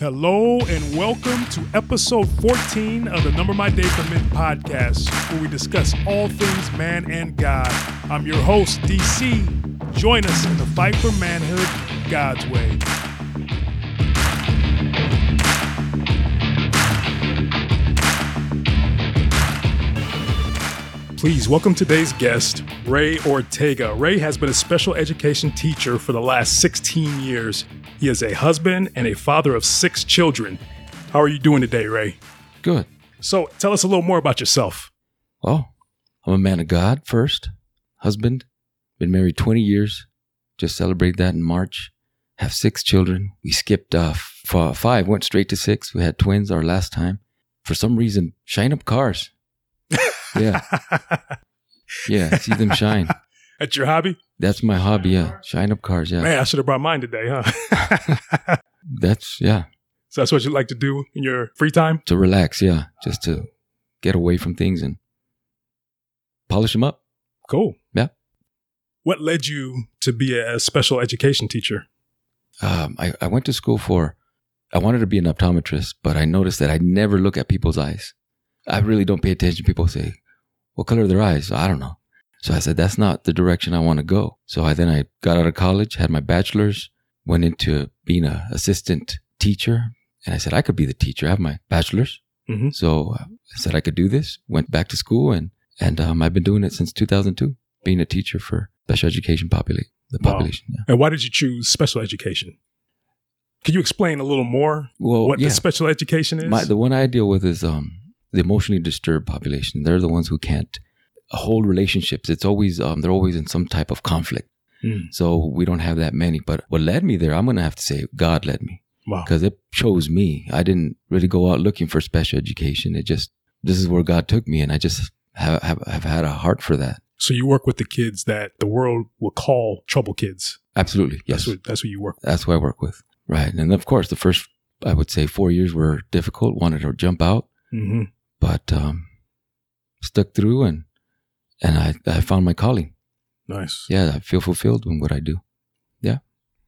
Hello and welcome to episode 14 of the Number My Day for Men podcast, where we discuss all things man and God. I'm your host, DC. Join us in the fight for manhood God's way. Please welcome today's guest, Ray Ortega. Ray has been a special education teacher for the last 16 years. He is a husband and a father of six children. How are you doing today, Ray? Good. So tell us a little more about yourself. Oh, I'm a man of God first, husband, been married 20 years, just celebrated that in March, have six children. We skipped uh, f- five, went straight to six. We had twins our last time. For some reason, shine up cars. Yeah. yeah, see them shine. That's your hobby? That's my hobby, yeah. Shine up cars, yeah. Man, I should have brought mine today, huh? That's, yeah. so that's what you like to do in your free time? To relax, yeah. Just to get away from things and polish them up. Cool. Yeah. What led you to be a special education teacher? Um, I, I went to school for, I wanted to be an optometrist, but I noticed that I never look at people's eyes. I really don't pay attention. People say, what color are their eyes? I don't know. So I said, that's not the direction I want to go. So I then I got out of college, had my bachelor's, went into being an assistant teacher. And I said, I could be the teacher. I have my bachelor's. Mhm. So I said I could do this, went back to school and, and, um, I've been doing it since 2002, being a teacher for special education populate, the Wow. population. Yeah. And why did you choose special education? Can you explain a little more Well, what yeah. the special education is? My, the one I deal with is um, the emotionally disturbed population. They're the ones who can't hold relationships. It's always um, they're always in some type of conflict. Hmm. So we don't have that many. But what led me there, I'm gonna have to say, God led me wow. because it chose me. I didn't really go out looking for special education. It just this is where God took me, and I just have have, have had a heart for that. So you work with the kids that the world will call trouble kids. Absolutely, yes. That's what that's what you work with. That's who I work with. Right, and of course, the first I would say four years were difficult. Wanted to jump out. hmm but um, stuck through and and I, I found my calling. Nice. Yeah, I feel fulfilled in what I do. Yeah.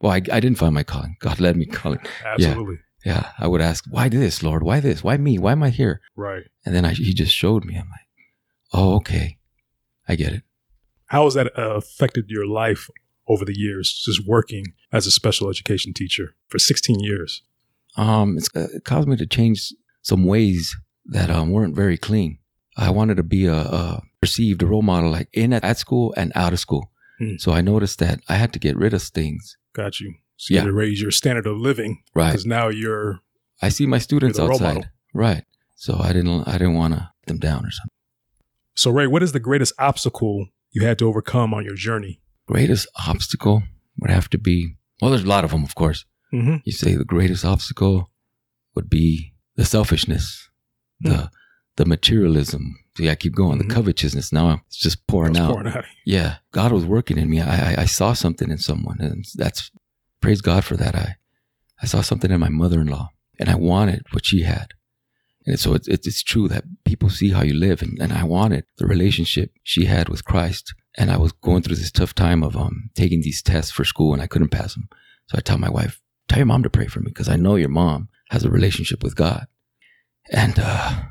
Well, I, I didn't find my calling. God led me calling. Absolutely. Yeah. I would ask, why this, Lord? Why this? Why me? Why am I here? Right. And then I, he just showed me. I'm like, oh, okay. I get it. How has that uh, affected your life over the years, just working as a special education teacher for 16 years? Um, it's, uh, it caused me to change some ways that um, weren't very clean. I wanted to be a, a perceived role model, like in at school and out of school. Hmm. So I noticed that I had to get rid of things. Got you. So you Yeah. had to raise your standard of living Right. because now you're I see my students You're the role outside. Right. So I didn't I didn't want to let them down or something. So, Ray, what is the greatest obstacle you had to overcome on your journey? Greatest obstacle would have to be well, there's a lot of them, of course. Mm-hmm. You say the greatest obstacle would be the selfishness, the the materialism. See, I keep going. Mhm. The covetousness. Now it's just pouring out. Pouring out. Yeah, God was working in me. I, I I saw something in someone, and that's praise God for that. I I saw something in my mother-in-law, and I wanted what she had. And so it's it's, it's true that people see how you live, and, and I wanted the relationship she had with Christ. And I was going through this tough time of um taking these tests for school, and I couldn't pass them. So I tell my wife, "Tell your mom to pray for me, because I know your mom has a relationship with God." And uh,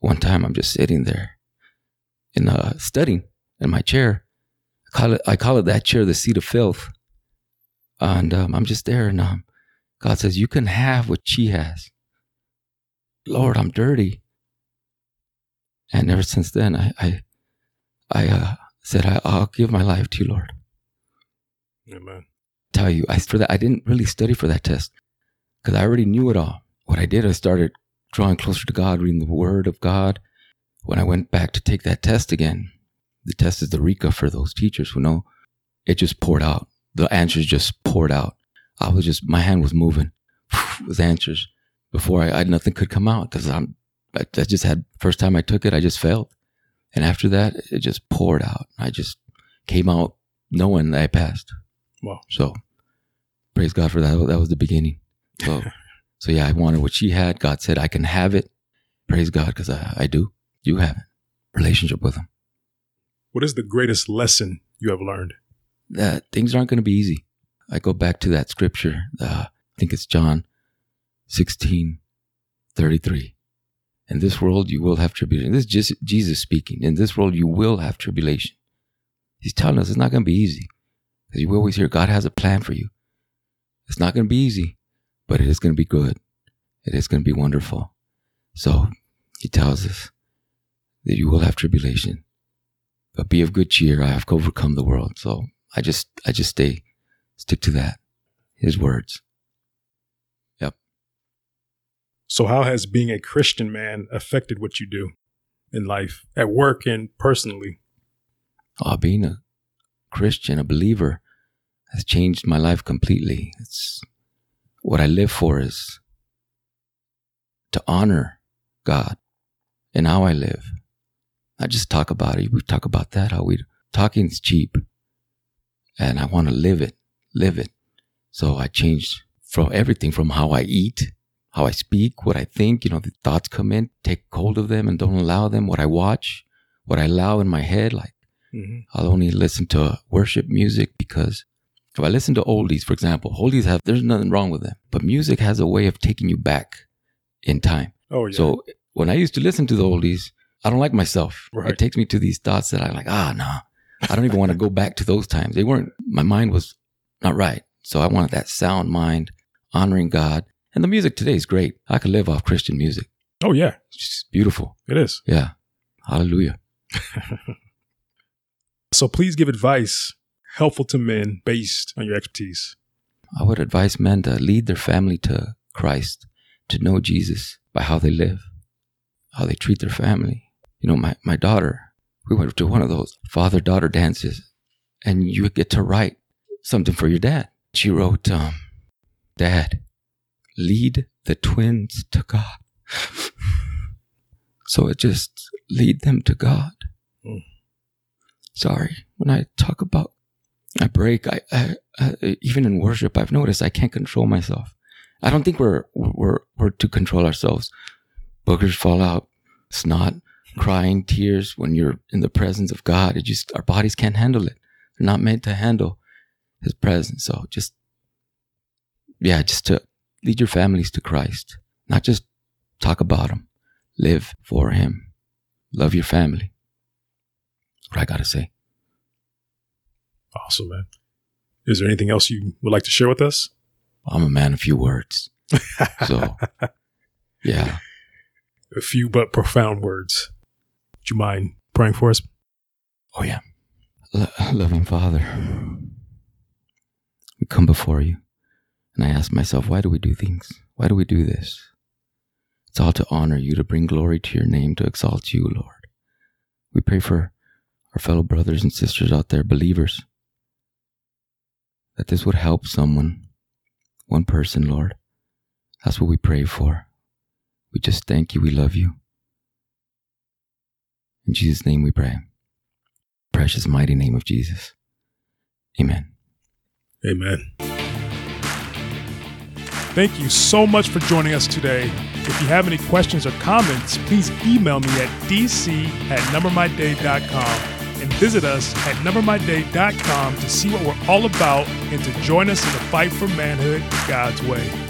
one time, I'm just sitting there in uh, studying in my chair, I call it, I call it that chair the seat of filth. And um, I'm just there, and um, God says, You can have what she has. Lord, I'm dirty. And ever since then, I, I, I uh, said, I, I'll give my life to you, Lord. Amen. Tell you, I for that I didn't really study for that test because I already knew it all. What I did, I started drawing closer to God, reading the Word of God. When I went back to take that test again, the test is the RICA for those teachers who know. It just poured out. The answers just poured out. I was just my hand was moving with answers before I, I nothing could come out because I'm. I, I just had first time I took it, I just failed, and after that, it just poured out. I just came out knowing that I passed. Wow. So praise God for that. That was the beginning. So, so yeah, I wanted what she had. God said, I can have it. Praise God because I, I do. You have it. Relationship with Him. What is the greatest lesson you have learned? That things aren't going to be easy. I go back to that scripture. Uh, I think it's John 16, 33. In this world, you will have tribulation. This is just Jesus speaking. In this world, you will have tribulation. He's telling us it's not going to be easy. Because you always hear God has a plan for you. It's not going to be easy, but it is going to be good. It is going to be wonderful. So he tells us that you will have tribulation, but be of good cheer. I have overcome the world. So I just, I just stay, stick to that. His words. Yep. So, how has being a Christian man affected what you do in life, at work, and personally? Oh, being a Christian, a believer, has changed my life completely. It's what I live for is to honor God and how I live. I just talk about it. We talk about that, how we talking is cheap. And I want to live it, live it. So I changed from everything from how I eat, how I speak, what I think, you know, the thoughts come in, take hold of them and don't allow them, what I watch, what I allow in my head. Like mm-hmm. I'll only listen to worship music because if I listen to oldies, for example, oldies have, there's nothing wrong with them, but music has a way of taking you back in time. Oh, yeah. So when I used to listen to the oldies, I don't like myself. Right. It takes me to these thoughts that I'm like, ah, no, nah, I don't even want to go back to those times. They weren't, my mind was not right. So I wanted that sound mind, honoring God. And the music today is great. I could live off Christian music. Oh, yeah. It's beautiful. It is. Yeah. Hallelujah. so please give advice helpful to men based on your expertise. I would advise men to lead their family to Christ, to know Jesus by how they live, how they treat their family. You know, my, my daughter, we went to one of those father daughter dances, and you get to write something for your dad. She wrote, um, Dad, lead the twins to God. so it just lead them to God. Mm. Sorry, when I talk about I break, I, I, I, even in worship, I've noticed I can't control myself. I don't think we're we're we're to control ourselves. Boogers fall out, snot, crying, tears when you're in the presence of God. It just our bodies can't handle it. They're not meant to handle His presence. So just yeah, just to lead your families to Christ, not just talk about Him. Live for Him. Love your family. What I gotta say. Awesome, man. Is there anything else you would like to share with us? I'm a man of few words. So, yeah. A few but profound words. Would you mind praying for us? Oh, yeah. loving Father, we come before you. And I ask myself, why do we do things? Why do we do this? It's all to honor you, to bring glory to your name, to exalt you, Lord. We pray for our fellow brothers and sisters out there, believers, that this would help someone, one person, Lord. That's what we pray for. We just thank you. We love you. In Jesus' name we pray. Precious, mighty name of Jesus. Amen. Amen. Thank you so much for joining us today. If you have any questions or comments, please email me at dc at numbermyday.com and visit us at numbermyday.com to see what we're all about and to join us in the fight for manhood God's way.